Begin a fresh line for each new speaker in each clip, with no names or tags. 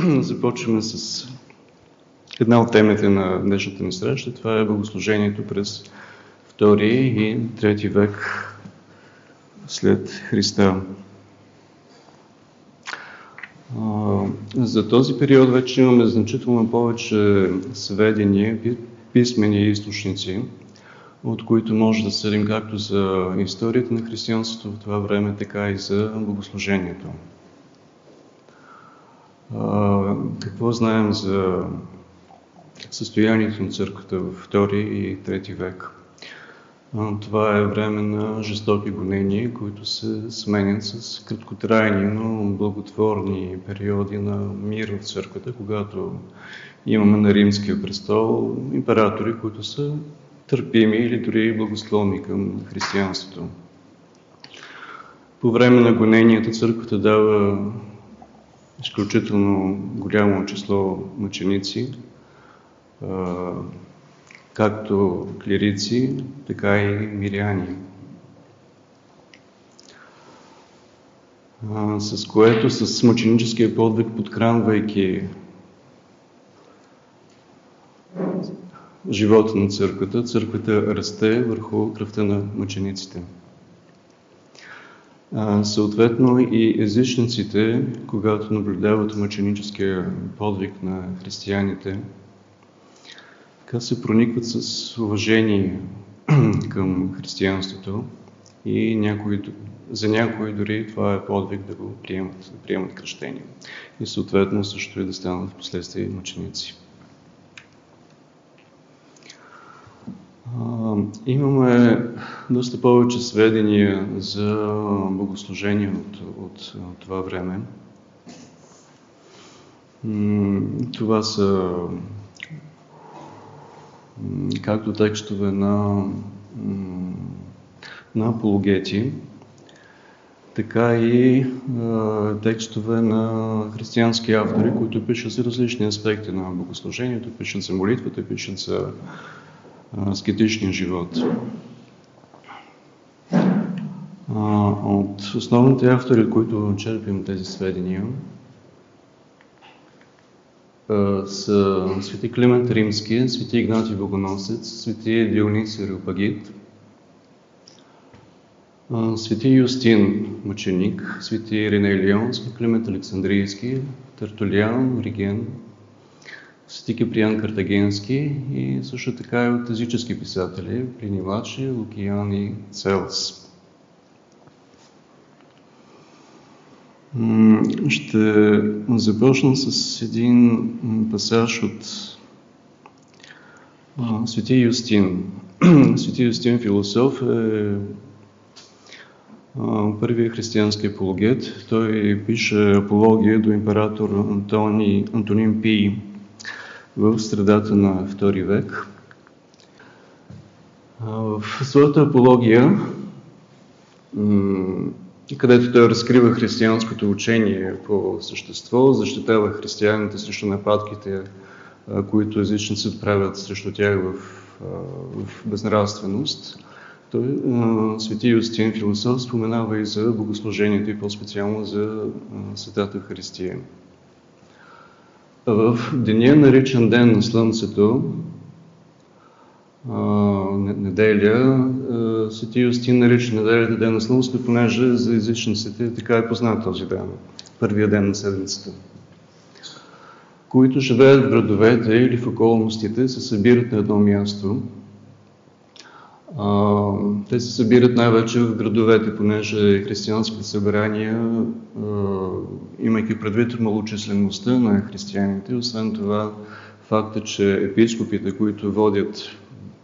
започваме с една от темите на днешната ни среща. Това е богослужението през втори и трети век след Христа. За този период вече имаме значително повече сведения, писмени източници, от които може да съдим както за историята на християнството в това време, така и за богослужението. Какво знаем за състоянието на църквата в втори и трети век? Това е време на жестоки гонения, които се сменят с краткотрайни, но благотворни периоди на мир в църквата, когато имаме на римския престол императори, които са търпими или дори благословни към християнството. По време на гоненията църквата дава изключително голямо число мъченици, както клирици, така и миряни. С което с мъченическия подвиг подхранвайки живота на църквата, църквата расте върху кръвта на мъчениците. Съответно и езичниците, когато наблюдават мъченическия подвиг на християните, така се проникват с уважение към християнството и някои, за някои дори това е подвиг да го приемат, да приемат кръщение. И съответно също и да станат в последствие мъченици. Имаме доста повече сведения за богослужение от, от, от това време. Това са както текстове на, на апологети, така и текстове на християнски автори, които пишат за различни аспекти на богослужението, пишат за молитвата, пишат за аскетичния живот. От основните автори, които черпим тези сведения, са свети Климент Римски, свети Игнатий Богоносец, свети Дионисий Рюпагит, свети Юстин Мъченик, свети Ириней Лионски, Климент Александрийски, Тертулиан, Ориген, Свети Киприан Картагенски и също така и от езически писатели, Плинивачи, Лукиян и Целс. Ще започна с един пасаж от Свети Юстин. Свети Юстин философ е първият християнски апологет. Той пише апология до император Антони, Антонин Пий в средата на II век. В своята апология, където той разкрива християнското учение по същество, защитава християните срещу нападките, които езичници правят срещу тях в, в безнравственост, той, свети Юстин философ, споменава и за богослужението и по-специално за Светата Христия. В деня, наричан Ден на Слънцето, неделя, Свети Юстин нарича неделята Ден на Слънцето, понеже за езичниците така е познат този ден, първия ден на седмицата. Които живеят в градовете или в околностите, се събират на едно място – те се събират най-вече в градовете, понеже християнските събрания, имайки предвид малочислеността на християните, освен това факта, че епископите, които водят,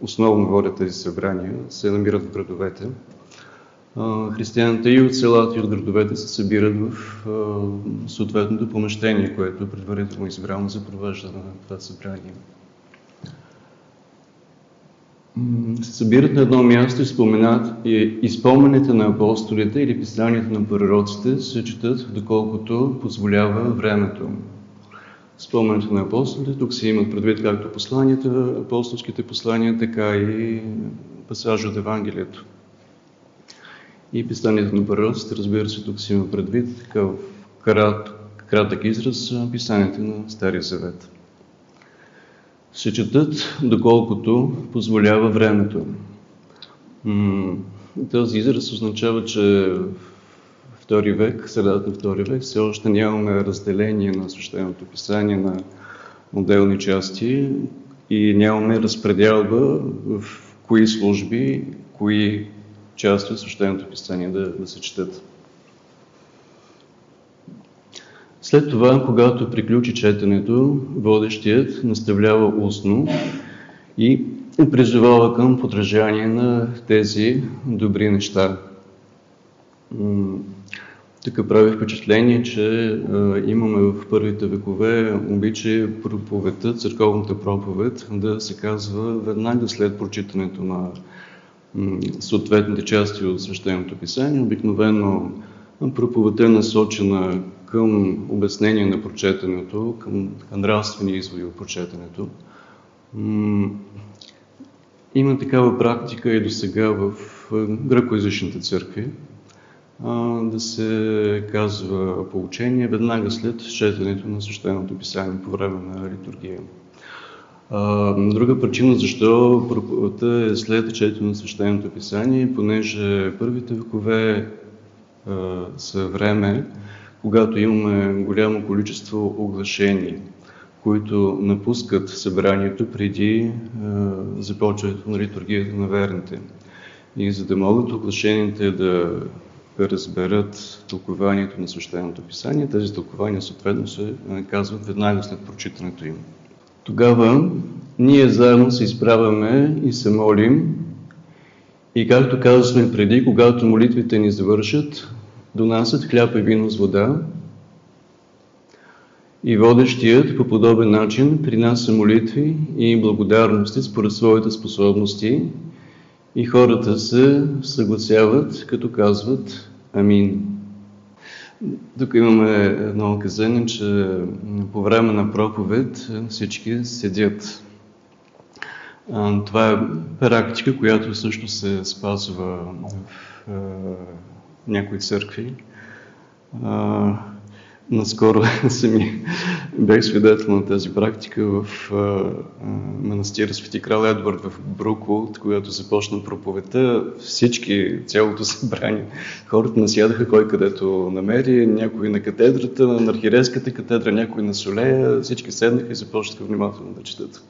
основно водят тези събрания, се намират в градовете, християните и от селата и от градовете се събират в съответното помещение, което е предварително избрано за провеждане на това събрание се събират на едно място и споменат и изпълнените на апостолите или писанията на пророците се четат доколкото позволява времето. Спомените на апостолите, тук се имат предвид както посланията, апостолските послания, така и пасажи от Евангелието. И писанията на пророците, разбира се, тук се има предвид такъв крат, кратък израз писаните на Стария Завет. Се четат доколкото позволява времето. Този израз означава, че втори век, средата на втори век, все още нямаме разделение на свещеното писание на отделни части и нямаме разпределба в кои служби, кои части от свещеното писание да, да се четат. След това, когато приключи четенето, водещият наставлява устно и призовава към подражание на тези добри неща. Тук прави впечатление, че имаме в първите векове обичай проповедта, църковната проповед да се казва веднага след прочитането на съответните части от свещеното писание. Обикновено проповедта е насочена към обяснение на прочетенето, към нравствени изводи от прочетенето. Има такава практика и до сега в гръкоязичните църкви да се казва поучение веднага след четенето на свещеното писание по време на литургия. Друга причина защо проповедта е след четенето на свещеното писание, понеже първите векове са време, когато имаме голямо количество оглашения, които напускат събранието преди започването на литургията на верните. И за да могат оглашените да разберат тълкованието на свещеното писание, тези тълкования съответно се казват веднага след прочитането им. Тогава ние заедно се изправяме и се молим и както казахме преди, когато молитвите ни завършат, донасят хляб и вино с вода и водещият по подобен начин принася молитви и благодарности според своите способности и хората се съгласяват, като казват Амин. Тук имаме едно указание, че по време на проповед всички седят. Това е практика, която също се спазва в някои църкви. Наскоро сами бях свидетел на тази практика в манастира Свети крал Едвард в Бруко, когато започна проповедта. Всички, цялото събрание, хората насядаха кой където намери, някой на катедрата, на архирейската катедра, някой на Солея, всички седнаха и започнаха внимателно да четат.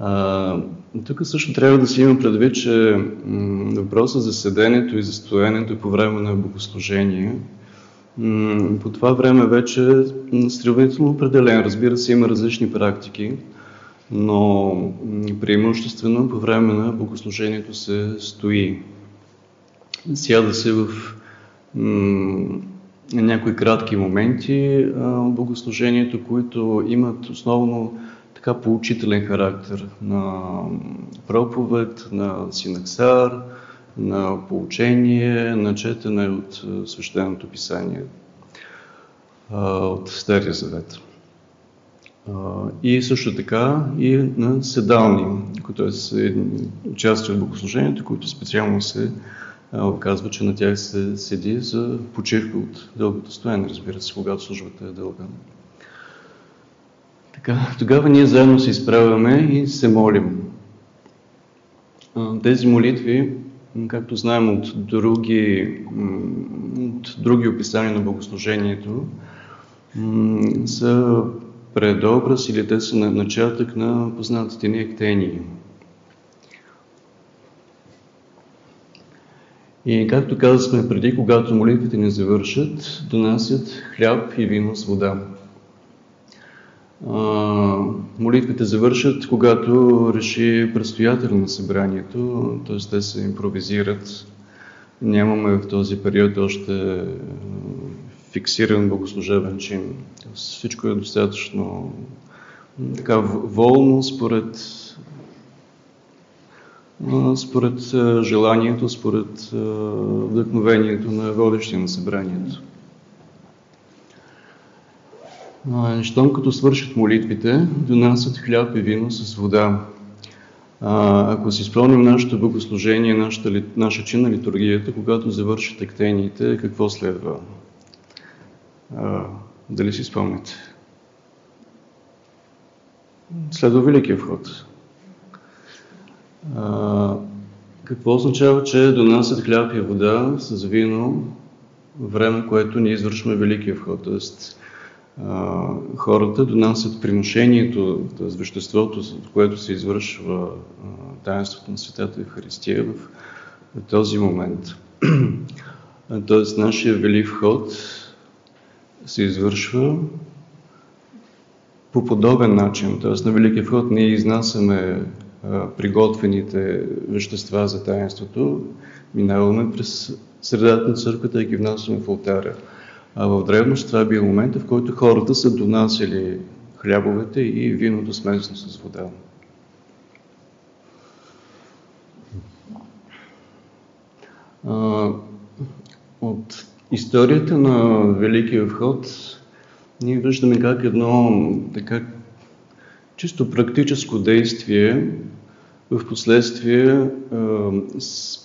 А, тук също трябва да си има предвид, че въпросът за седенето и за стоенето по време на богослужение по това време вече е сравнително определен. Разбира се, има различни практики, но преимуществено по време на богослужението се стои. Сяда се в някои кратки моменти от богослужението, които имат основно така поучителен характер на проповед, на синаксар, на поучение, на четене от свещеното писание, от Стария Завет. И също така и на седални, които са части от богослужението, които специално се оказва, че на тях се седи за почивка от дългото стояне, разбира се, когато службата е дълга. Така, тогава ние заедно се изправяме и се молим. Тези молитви както знаем от други, от други описания на богослужението, са предобраз или те са начатък на познатите ни ектении. И както казахме преди, когато молитвите ни завършат, донасят хляб и вино с вода молитвите завършат, когато реши предстоятел на събранието, т.е. те се импровизират. Нямаме в този период още фиксиран богослужебен чин. Всичко е достатъчно така волно според, според желанието, според вдъхновението на водещия на събранието. Щом като свършат молитвите, донасят хляб и вино с вода. А, ако си спомним нашето богослужение, нашата, наша чин на литургията, когато завършат ектениите, какво следва? А, Дали си спомняте? Следва Великия вход. А, какво означава, че донасят хляб и вода с вино време, което ние извършваме Великия вход? Тоест, хората донасят приношението, т.е. веществото, което се извършва таинството на Светата Евхаристия в, този момент. Тоест, нашия Велик вход се извършва по подобен начин. Т.е. на Великия вход ние изнасяме приготвените вещества за таинството, минаваме през средата на църквата и ги внасяме в алтаря. А в древност това е бил момента, в който хората са донасили хлябовете и виното смесено с вода. От историята на Великия вход ние виждаме как едно така чисто практическо действие в последствие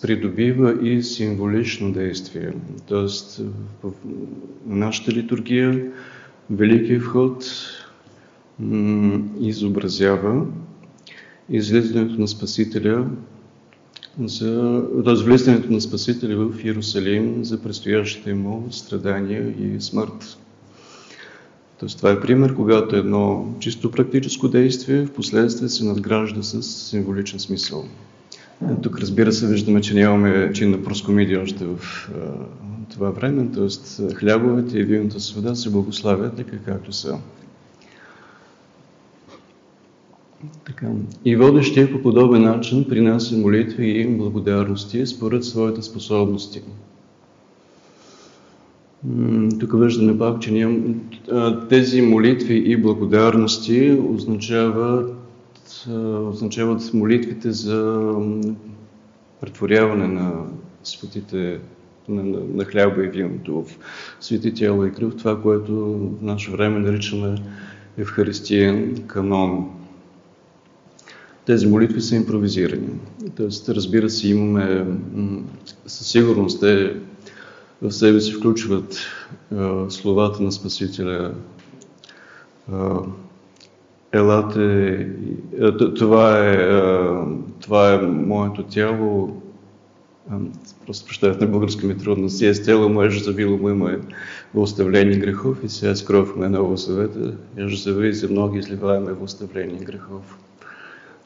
придобива и символично действие. Тоест в нашата литургия Великият вход изобразява излизането на Спасителя за развлизането на Спасителя в Иерусалим за предстоящите му страдания и смърт. Тоест, това е пример, когато едно чисто практическо действие в последствие се надгражда с символичен смисъл. Тук, разбира се, виждаме, че нямаме чин на проскомидия още в а, това време, т.е. хлябовете и виното с се благославят така както са. Така. И водещия по подобен начин принася молитви и благодарности според своите способности. Тук виждаме пак, че ние, тези молитви и благодарности означават, означават молитвите за претворяване на светите на, на, на хляба и виното в свети тяло и кръв, това, което в наше време наричаме Евхаристиен канон. Тези молитви са импровизирани. Тоест, разбира се, имаме със сигурност те в себе си включват а, словата на Спасителя. А, елате, това е, а, това е моето тяло, а, просто прощавайте на български ми трудно, си е с тяло мое, завило му има в оставление грехов и сега с кров му е ново съвета, еже зависи за многи изливаеме в оставление грехов.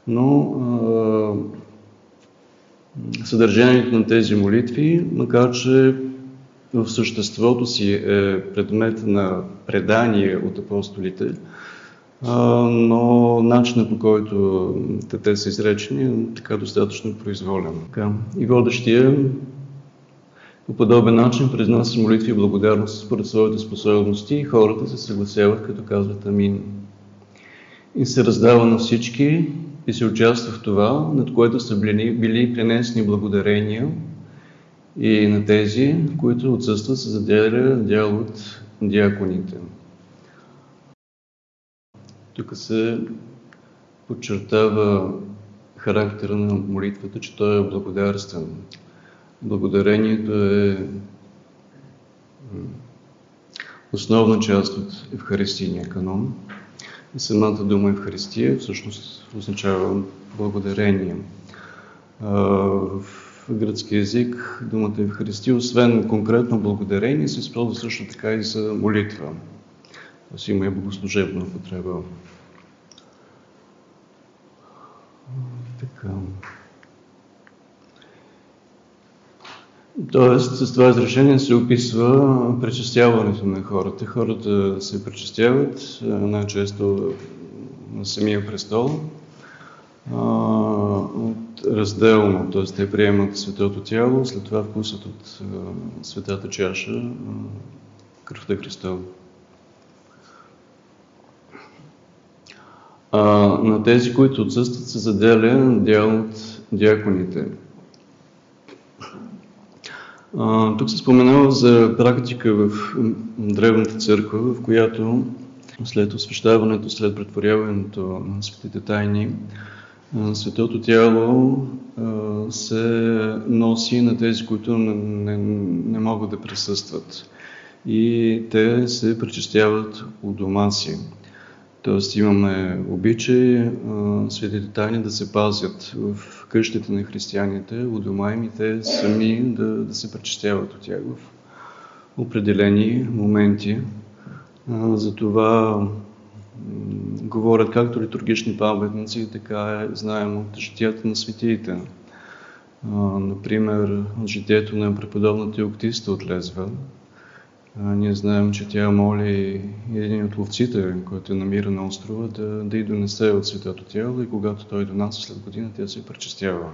Но а, съдържанието на тези молитви, макар че в съществото си е предмет на предание от апостолите, но начинът по който те са изречени е така достатъчно произволен. И водещия по подобен начин произнася молитви и благодарност според своите способности и хората се съгласяват, като казват Амин. И се раздава на всички и се участва в това, над което са били, били принесени благодарения и на тези, които отсъстват, се заделя дял от диаконите. Тук се подчертава характера на молитвата, че той е благодарствен. Благодарението е основна част от Евхаристийния канон. И самата дума Евхаристия всъщност означава благодарение. В гръцки язик думата Евхаристия, освен конкретно благодарение, се използва също така и за молитва. Тоест има и богослужебна употреба. Така. Тоест, с това изрешение се описва пречистяването на хората. Хората се пречистяват най-често на самия престол, разделно, т.е. те приемат светото тяло, след това вкусът от светата чаша, кръвта Христова. А, на тези, които отсъстват, се заделя дял от дяконите. А, тук се споменава за практика в Древната църква, в която след освещаването, след претворяването на светите тайни, Светото тяло се носи на тези, които не, не, могат да присъстват. и те се причастяват у дома си. Тоест имаме обичай светите тайни да се пазят в къщите на християните, у дома им и те сами да, да се причастяват от тях в определени моменти. Затова говорят както литургични паметници, така е, знаем от житията на светиите. Например, житието на преподобната Юктиста от Лезва. Ние знаем, че тя моли един от ловците, който е намира на острова, да, да й донесе от светото тяло и когато той донася след година, тя се пречистява.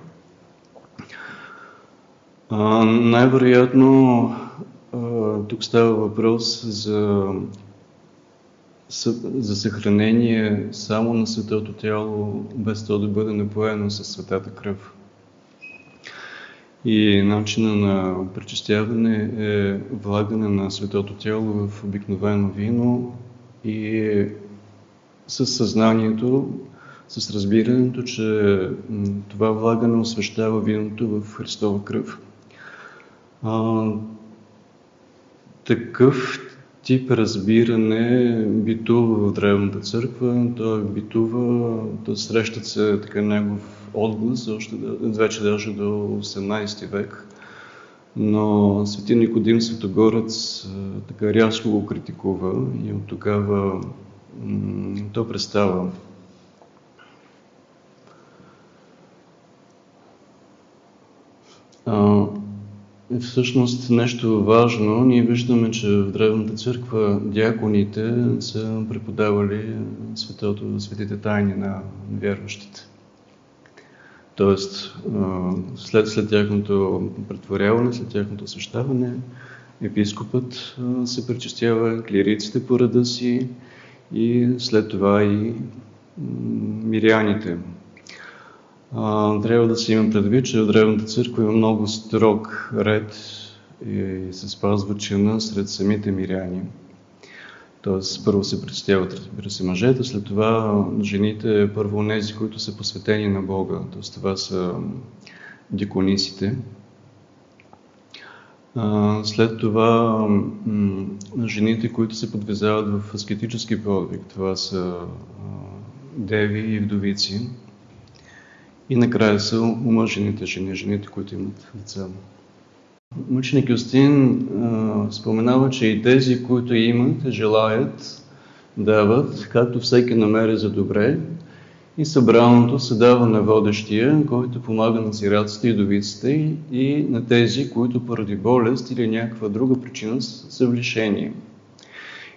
най-вероятно тук става въпрос за за съхранение само на светото тяло, без то да бъде напоено със светата кръв. И начина на пречистяване е влагане на светото тяло в обикновено вино и с съзнанието, с разбирането, че това влагане освещава виното в Христова кръв. А, такъв тип разбиране битува в Древната църква, той битува, то срещат се така негов отглас, още вече даже до 18 век. Но свети Никодим Светогорец така рязко го критикува и от тогава то представа. Всъщност нещо важно, ние виждаме, че в Древната църква дяконите са преподавали светото, светите тайни на вярващите. Тоест, след, след тяхното претворяване, след тяхното освещаване, епископът се причастява, клириците по ръда си и след това и миряните, трябва да се има предвид, че в Древната църква има много строг ред и се спазва чина сред самите миряни. Тоест, първо се представят, разбира се, мъжете, след това жените, първо тези, които са посветени на Бога. Тоест, това са диконисите. След това жените, които се подвизават в аскетически подвиг, това са деви и вдовици. И накрая са омъжените жени, жените, които имат деца. Мъченик Юстин споменава, че и тези, които имат, желаят, дават, както всеки намери за добре, и събраното се дава на водещия, който помага на сираците и довиците и на тези, които поради болест или някаква друга причина са в лишение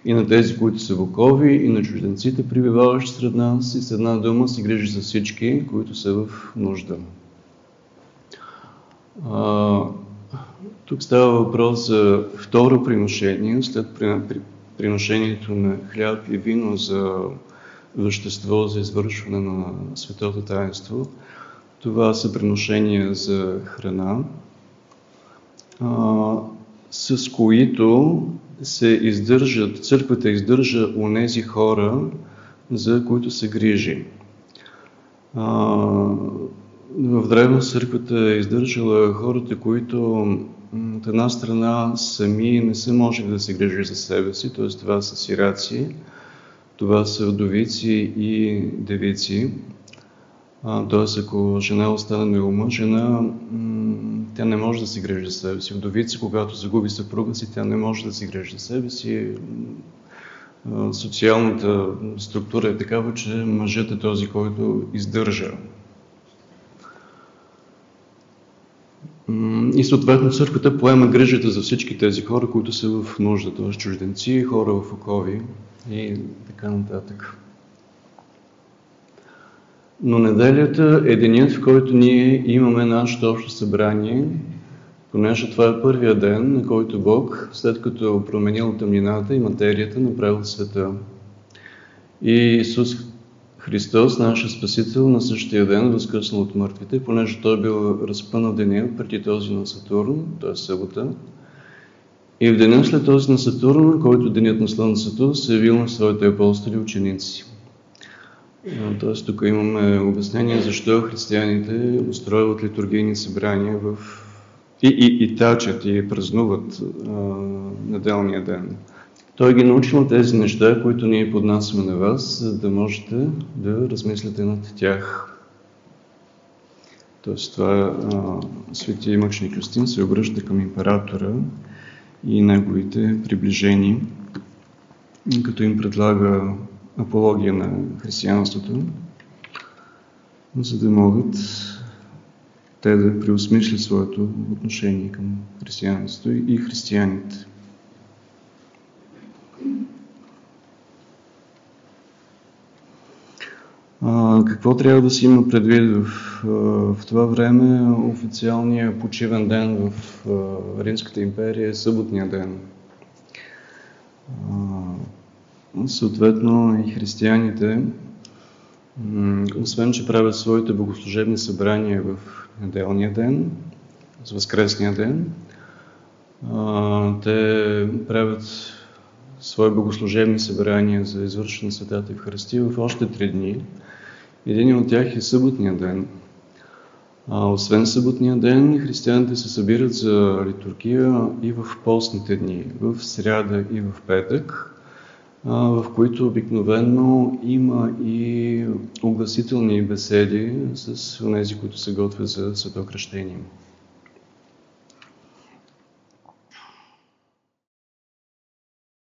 и на тези, които са вокови, и на чужденците, прибиваващи сред нас, и с една дума се грижи за всички, които са в нужда. А, тук става въпрос за второ приношение, след приношението на хляб и вино за вещество за извършване на светото таинство. Това са приношения за храна, а, с които се издържат, църквата издържа нези хора, за които се грижи. В древна църквата е издържала хората, които от една страна сами не са можели да се грижи за себе си, т.е. това са сираци, това са вдовици и девици. Т.е. ако жена остане неумъжена, тя не може да си грижи за себе си. Вдовица, когато загуби съпруга си, тя не може да си грижи за себе си. Социалната структура е такава, че мъжът е този, който издържа. И съответно църквата поема грижата за всички тези хора, които са в нужда, т.е. чужденци, хора в окови и така нататък. Но неделята е денят, в който ние имаме нашето общо събрание, понеже това е първия ден, на който Бог, след като променил тъмнината и материята, направил света. И Исус Христос, нашия Спасител, на същия ден възкръснал от мъртвите, понеже Той бил разпънал деня преди този на Сатурн, т.е. събота. И в деня след този на Сатурн, който денят на Слънцето, се явил на своите апостоли ученици. Тоест тук имаме обяснение защо християните устрояват литургийни събрания в и, и, и тачат и празнуват а, неделния ден. Той ги научил тези неща, които ние поднасяме на вас, за да можете да размислите над тях. Тоест това светия мъчник Юстин се обръща към императора и неговите приближени, като им предлага апология на християнството, за да могат те да преосмислят своето отношение към християнството и християните. А, какво трябва да си има предвид в, в това време? Официалният почивен ден в Римската империя е съботния ден. Съответно и християните, освен че правят своите богослужебни събрания в неделния ден, с възкресния ден, те правят свои богослужебни събрания за извършване на Светата Евхаристия в още три дни. Един от тях е съботния ден. А, освен съботния ден, християните се събират за литургия и в постните дни, в сряда и в петък, в които обикновено има и огласителни беседи с тези, които се готвят за светокръщение.